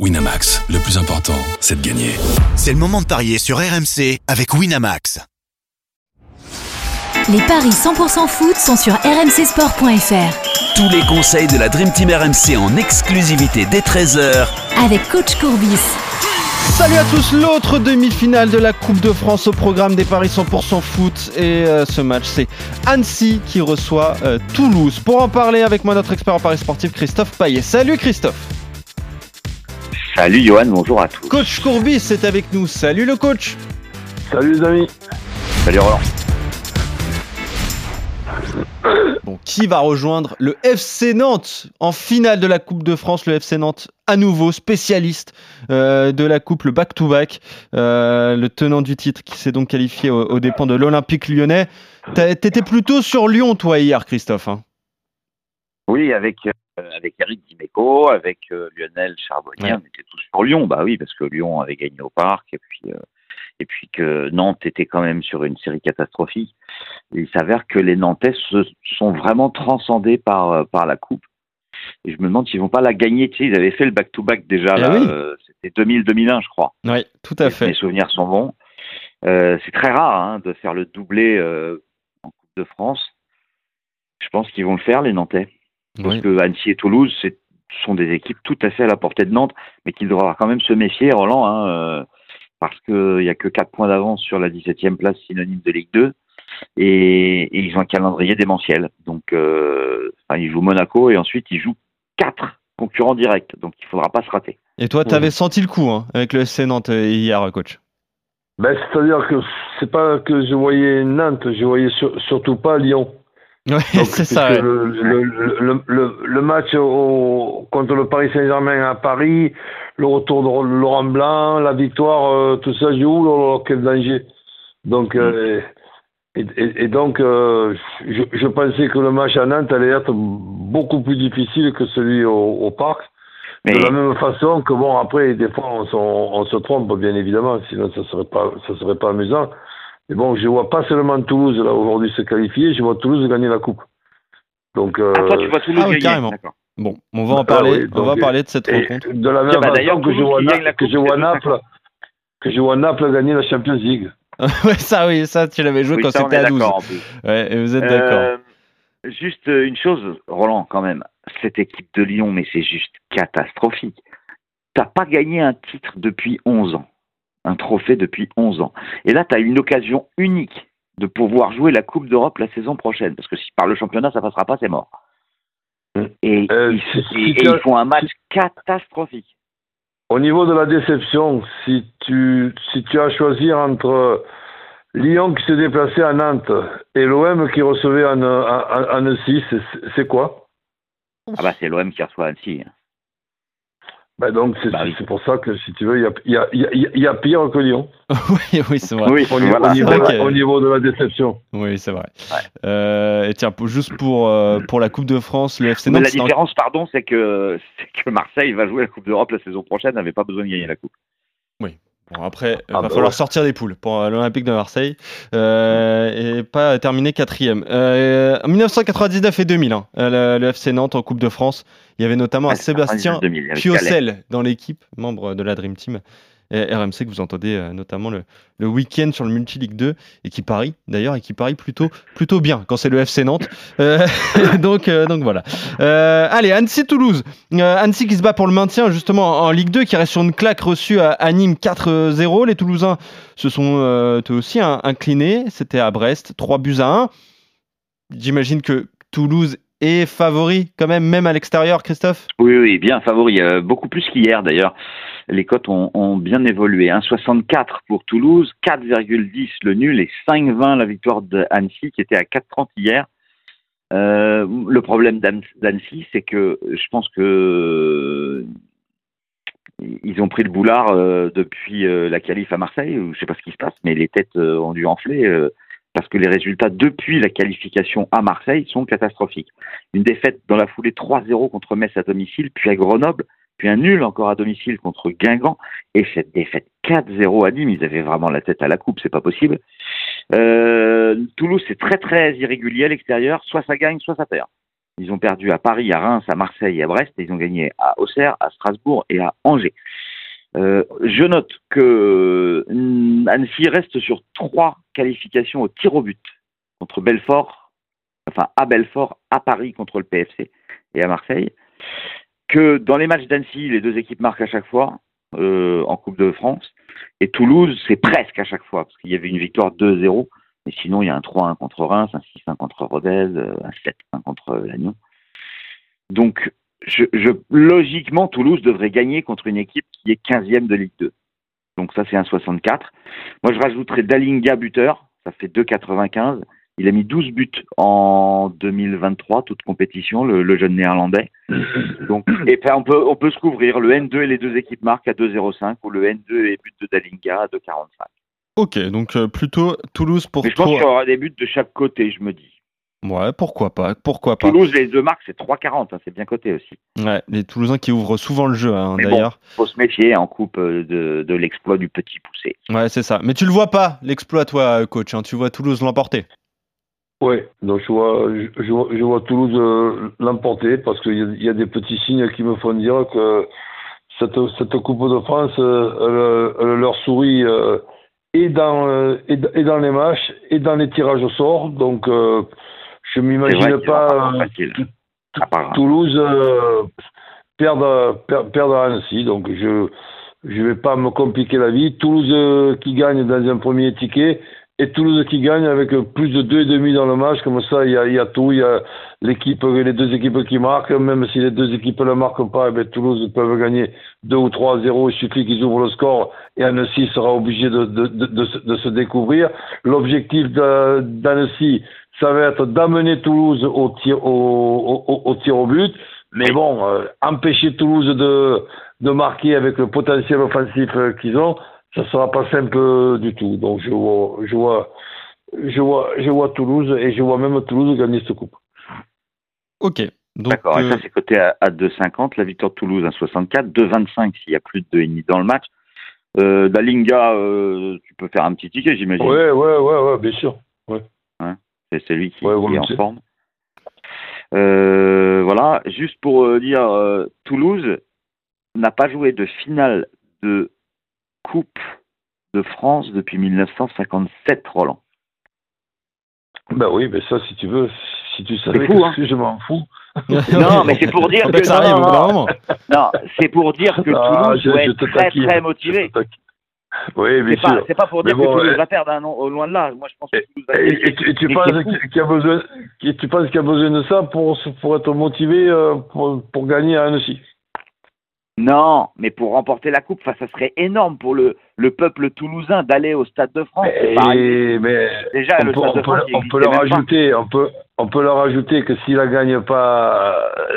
Winamax, le plus important, c'est de gagner. C'est le moment de parier sur RMC avec Winamax. Les paris 100% foot sont sur rmcsport.fr. Tous les conseils de la Dream Team RMC en exclusivité dès 13h avec coach Courbis. Salut à tous, l'autre demi-finale de la Coupe de France au programme des paris 100% foot. Et euh, ce match, c'est Annecy qui reçoit euh, Toulouse. Pour en parler avec moi, notre expert en paris sportif, Christophe Paillet. Salut Christophe Salut Johan, bonjour à tous. Coach Courbis est avec nous. Salut le coach. Salut les amis. Salut Roland. Bon, qui va rejoindre le FC Nantes en finale de la Coupe de France Le FC Nantes, à nouveau spécialiste euh, de la Coupe, le back-to-back, euh, le tenant du titre qui s'est donc qualifié aux, dépens de l'Olympique lyonnais. T'étais plutôt sur Lyon, toi, hier, Christophe. Hein? Oui, avec euh, avec Eric Dimeco, avec euh, Lionel Charbonnier, on était tous sur Lyon. Bah oui, parce que Lyon avait gagné au parc et puis euh, et puis que Nantes était quand même sur une série catastrophique. il s'avère que les Nantais se sont vraiment transcendés par par la coupe. Et je me demande s'ils vont pas la gagner. Tu sais, ils avaient fait le back-to-back déjà. Eh c'était 2000-2001, je crois. Oui, tout à fait. Les souvenirs sont bons. c'est très rare hein, de faire le doublé en Coupe de France. Je pense qu'ils vont le faire, les Nantais. Parce que Annecy et Toulouse, ce sont des équipes tout à fait à la portée de Nantes, mais qu'il devra quand même se méfier, Roland, hein, euh, parce qu'il n'y a que 4 points d'avance sur la 17e place synonyme de Ligue 2, et, ils ont un calendrier démentiel. Donc, euh, ils jouent Monaco, et ensuite ils jouent 4 concurrents directs, donc il ne faudra pas se rater. Et toi, tu avais senti le coup hein, avec le SC Nantes euh, hier, coach? Ben, C'est-à-dire que c'est pas que je voyais Nantes, je voyais surtout pas Lyon. Oui, c'est ça. Le, le, le, le, match au, contre le Paris Saint-Germain à Paris, le retour de Laurent Blanc, la victoire, euh, tout ça joue, quel danger. Donc, euh, mm. et, et, donc, euh, je, je, pensais que le match à Nantes allait être beaucoup plus difficile que celui au, au parc. De la même façon que bon, après, des fois, on, on, se trompe, bien évidemment, sinon ça serait pas, ça serait pas amusant. Mais bon, je vois pas seulement Toulouse là aujourd'hui se qualifier, je vois Toulouse gagner la coupe. Donc, euh... ah, toi, tu vois Toulouse ah, oui, gagner. Bon, on va en parler. on va parler de cette rencontre. De la même bah, façon que je vois, Naples, que je vois Naples, que je vois Naples gagner la Champions League. ça, oui, ça, tu l'avais joué quand c'était à 12. Ouais, et vous êtes d'accord. Euh, juste une chose, Roland, quand même. Cette équipe de Lyon, mais c'est juste catastrophique. T'as pas gagné un titre depuis 11 ans un trophée depuis 11 ans. Et là, tu as une occasion unique de pouvoir jouer la Coupe d'Europe la saison prochaine. Parce que si par le championnat, ça passera pas, c'est mort. Et, euh, ils, font un match catastrophique. Au niveau de la déception, si tu, si tu as choisi entre Lyon qui s'est déplacé à Nantes et l'OM qui recevait en, Annecy, c'est quoi? Ah bah c'est l'OM qui reçoit Annecy. Bah donc c'est bah pour ça que si tu veux, il y a, y, a, y, y a, pire que Lyon. oui, oui, c'est vrai. Oui, au, niveau, au, niveau, au, niveau, de la déception. Oui, c'est vrai. Euh, et tiens, juste pour, euh, pour la Coupe de France, le FC Nantes. Mais la différence, pardon, c'est que, que Marseille va jouer la Coupe d'Europe la saison prochaine, n'avait pas besoin de gagner la Coupe. Bon, après, il ah va bah falloir sortir des poules pour euh, l'Olympique de Marseille euh, et pas terminer quatrième. Euh, en 1999 et 2000, hein, le, FC Nantes en Coupe de France, il y avait notamment un Sébastien Piocel dans l'équipe, membre de la Dream Team. RMC que vous entendez euh, notamment le, le week-end sur le Multi-League 2 et qui parie d'ailleurs et qui parie plutôt, bien quand c'est le FC Nantes. Euh, donc, euh, donc voilà. allez, Annecy-Toulouse. Annecy qui se bat pour le maintien justement en Ligue 2 qui reste sur une claque reçue à, Nîmes 4-0. Les Toulousains se sont eux aussi inclinés. C'était à Brest, 3 buts à 1. J'imagine que Toulouse est favori quand même, même à l'extérieur, Christophe? Oui, oui, bien favori. beaucoup plus qu'hier d'ailleurs les cotes ont, bien évolué. 1,64 pour Toulouse, 4,10 le nul et 5,20 la victoire d'Annecy qui était à 4,30 hier. Euh, le problème d'Annecy, c'est que je pense que ils ont pris le boulard euh, depuis euh, la qualif à Marseille. Je ne sais pas ce qui se passe, mais les têtes ont dû enfler parce que les résultats depuis la qualification à Marseille sont catastrophiques. Une défaite dans la foulée 3-0 contre Metz à domicile, puis à Grenoble, puis un nul encore à domicile contre Guingamp, et cette défaite 4-0 à Nîmes, ils avaient vraiment la tête à la coupe, c'est pas possible. Euh, Toulouse, c'est très très irrégulier à l'extérieur, soit ça gagne, soit ça perd. Ils ont perdu à Paris, à Reims, à Marseille à Brest, et ils ont gagné à Auxerre, à Strasbourg et à Angers. Euh, je note que euh, Annecy reste sur trois qualifications au tir au but contre Belfort, enfin à Belfort, à Paris contre le PFC et à Marseille. Que dans les matchs d'Annecy, les deux équipes marquent à chaque fois euh, en Coupe de France. Et Toulouse, c'est presque à chaque fois, parce qu'il y avait une victoire 2-0. Mais sinon, il y a un 3-1 contre Reims, un 6-1 contre Rodez, un 7-1 contre Lannion. Donc, je, logiquement, Toulouse devrait gagner contre une équipe qui est 15e de Ligue 2. Donc ça, c'est un 64. Moi, je rajouterais Dalinga buteur, ça fait 2,95. Il a mis 12 buts en 2023, toute compétition, le, jeune néerlandais. Donc, et on peut, on peut se couvrir. Le N2 et les deux équipes marquent à 2,05 ou le N2 et but de Dalinga à 2,45. Ok, donc euh, plutôt Toulouse pour. Mais je pense qu'il y aura des buts de chaque côté, je me dis. Ouais, pourquoi pas, pourquoi pas. Toulouse, les deux marques, c'est 3,40, hein, c'est bien coté aussi. Ouais, les Toulousains qui ouvrent souvent le jeu, hein, d'ailleurs. Bon, faut se méfier en coupe euh, de, de l'exploit du petit poussé. Ouais, c'est ça. Mais tu le vois pas, l'exploit, toi, coach. Hein. tu vois Toulouse l'emporter. Oui, donc je vois, je, vois, je vois Toulouse euh, l'emporter parce qu'il y, y, a des petits signes qui me font dire que cette, cette Coupe de France, euh, elle, leur sourit et, dans, et, dans les matchs et dans les tirages au sort. Donc je m'imagine pas euh, Toulouse euh, perdre, perdre, Annecy. Donc je je vais pas me compliquer la vie. Toulouse euh, qui gagne dans un premier ticket et Toulouse qui gagne avec plus de deux et demi dans le match. Comme ça, il y a, y a tout. Il y a l'équipe, les deux équipes qui marquent. Même si les deux équipes ne marquent pas, eh Toulouse peuvent gagner 2 ou 3-0. Il suffit qu'ils ouvrent le score et Annecy sera obligé de, de, de, de se découvrir. L'objectif d'Annecy, ça va être d'amener Toulouse au tir au, au, au, tir au but. Mais bon, euh, empêcher Toulouse de, de marquer avec le potentiel offensif euh, qu'ils ont, ça sera pas simple du tout. Donc je vois, je vois, je vois, je vois Toulouse et je vois même Toulouse gagner cette coupe. Ok. D'accord, et ça euh, c'est côté à, à 2,50, la victoire de Toulouse à 64, 2,25 s'il y a plus de 2,5 dans le match. Euh, Dalinga, tu peux faire un petit ticket, j'imagine. Ouais, ouais, ouais, ouais, bien sûr. Ouais. C'est celui qui, est en forme. Euh, voilà, juste pour euh, dire, euh, Toulouse n'a pas joué de finale de Coupe de France depuis 1957, Roland. Ben oui, mais ça, si tu veux, si tu savais, fou, hein. je m'en fous. non, mais c'est pour dire que ça arrive non, non, c'est pour dire que ah, Toulouse doit être très très motivé. Oui, bien sûr. C'est pas pour dire que Toulouse va perdre, au loin de là. Moi, je pense que Toulouse va Et, tu, penses qu'il y a besoin, tu penses qu'il y a besoin de ça pour, pour être motivé euh, pour, pour gagner à Annecy? Non, mais pour remporter la coupe, ça serait énorme pour le, le peuple toulousain d'aller au Stade de France. Mais, mais déjà, on le peut, Stade de France, on peut leur ajouter, on peut, on peut leur ajouter que s'il la gagne pas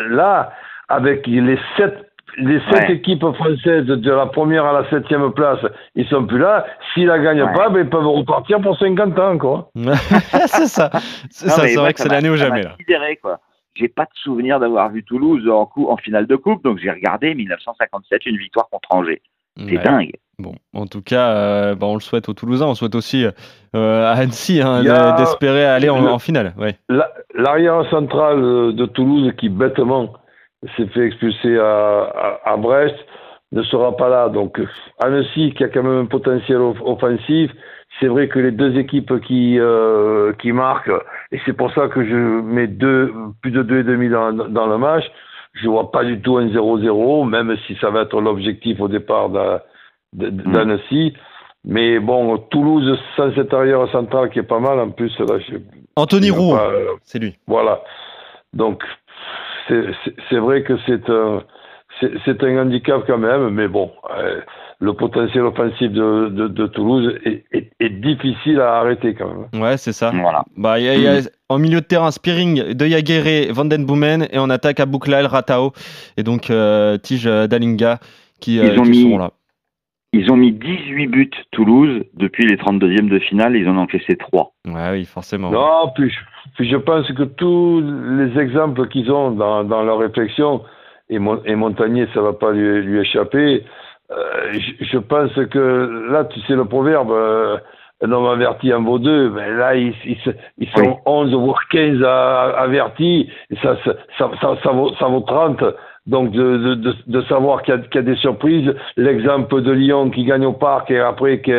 là, avec les sept les sept équipes françaises de la première à la septième place, ils sont plus là. S'ils la gagnent pas, ben, ils peuvent repartir pour 50 ans, quoi. c'est ça. C'est ça, c'est vrai que c'est l'année ou jamais, là. quoi. J'ai pas de souvenir d'avoir vu Toulouse en, coup, en finale de coupe, donc j'ai regardé 1957, une victoire contre Angers. C'est dingue. Bon, en tout cas, euh, bah, on le souhaite aux Toulousains, on souhaite aussi euh, à Annecy hein, d'espérer aller en, en finale. Ouais. L'arrière central de Toulouse qui bêtement s'est fait expulser à, à, Brest, ne sera pas là. Donc Annecy, qui a quand même un potentiel offensif, c'est vrai que les deux équipes qui, euh, qui marquent, et c'est pour ça que je mets deux, plus de 2,5 dans, dans le match, je vois pas du tout un 0-0, même si ça va être l'objectif au départ mm. d'Annecy. Mais bon, Toulouse sans cet arrière central qui est pas mal en plus. Là, Anthony Roux, euh, c'est lui. Voilà. Donc c'est vrai que c'est un, c'est un handicap quand même, mais bon, euh, le potentiel offensif de, de, de Toulouse est, est, est, difficile à arrêter quand même. Ouais, c'est ça. Voilà. Bah, y a, y a, en milieu de terrain, Spearing, De Jaguerre, Vandenboomen, et on attaque à Bouklail, Ratao, et donc euh, Tige Dalinga qui, euh, qui sont là. Ils ont mis 18 buts Toulouse depuis les 32e de finale, ils en ont encaissé 3. Ouais, oui, forcément. Non, puis, puis je pense que tous les exemples qu'ils ont dans, dans leur réflexion, et, et Montagnier, ça va pas lui, lui échapper, euh, je, je, pense que là, tu sais le proverbe, euh, un homme averti en vaut deux. Mais là, ils, ils, sont 11 voire 15 avertis. Et ça, ça, ça, ça, vaut, ça vaut 30. Donc de, de, de, savoir qu'il y, y, a des surprises, l'exemple de Lyon qui gagne au parc et après qui,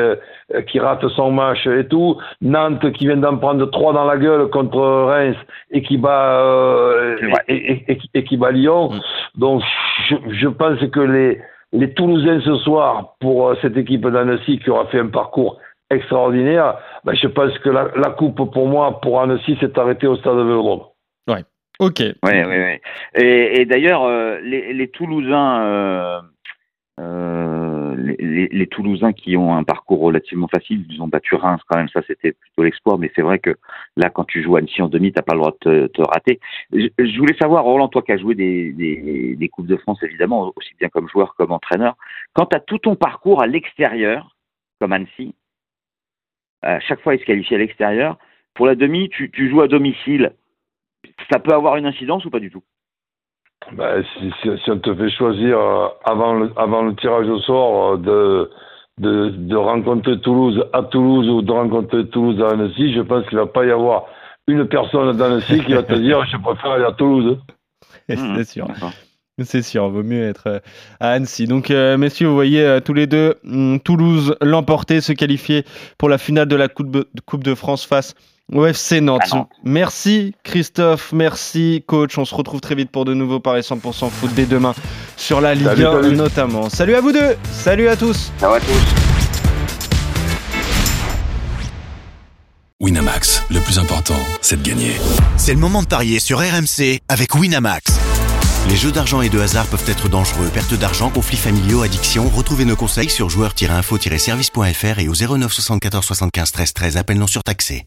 qui rate son match et tout, Nantes qui vient d'en prendre trois dans la gueule contre Reims et qui bat euh, et, et, et, qui bat Lyon. Mm. Donc je, je, pense que les les Toulousains ce soir pour euh, cette équipe d'Annecy qui aura fait un parcours extraordinaire, ben, je pense que la, la coupe pour moi pour Annecy s'est arrêtée au stade de Vélodrome. Ouais. Ok. Oui, oui, oui. Et, et d'ailleurs, euh, les, les, Toulousains, euh, euh, les, Toulousains qui ont un parcours relativement facile, ils ont battu Reims quand même, ça c'était plutôt l'exploit, mais c'est vrai que là, quand tu joues à Annecy en demi, t'as pas le droit de te, te rater. Je, voulais savoir, Roland, toi qui as joué des, des, Coupes de France, évidemment, aussi bien comme joueur comme entraîneur, quand tu as tout ton parcours à l'extérieur, comme Annecy, à chaque fois il se qualifie à l'extérieur, pour la demi, tu joues à domicile ça peut avoir une incidence ou pas du tout? Ben, si, si, si, on te fait choisir euh, avant le, avant le tirage au sort euh, de, de, de, rencontrer Toulouse à Toulouse ou de rencontrer Toulouse à Annecy, je pense qu'il ne va pas y avoir une personne d'Annecy qui va te dire je préfère aller à Toulouse. C'est mmh, sûr. C'est sûr, vaut mieux être euh, à Annecy. Donc, euh, messieurs, vous voyez euh, tous les deux hum, Toulouse l'emporter, se qualifier pour la finale de la Coupe de, coupe de France face au FC Nantes. Ah merci Christophe, merci coach. On se retrouve très vite pour de nouveaux paris 100% foot dès demain sur la Ligue 1 notamment. Salut à vous deux, salut à tous. Ciao à tous. Winamax, le plus important, c'est de gagner. C'est le moment de parier sur RMC avec Winamax. Les jeux d'argent et de hasard peuvent être dangereux. Perte d'argent, conflits familiaux, addiction. Retrouvez nos conseils sur joueurs-info-service.fr et au 09 74 75 13 13. Appel non surtaxé.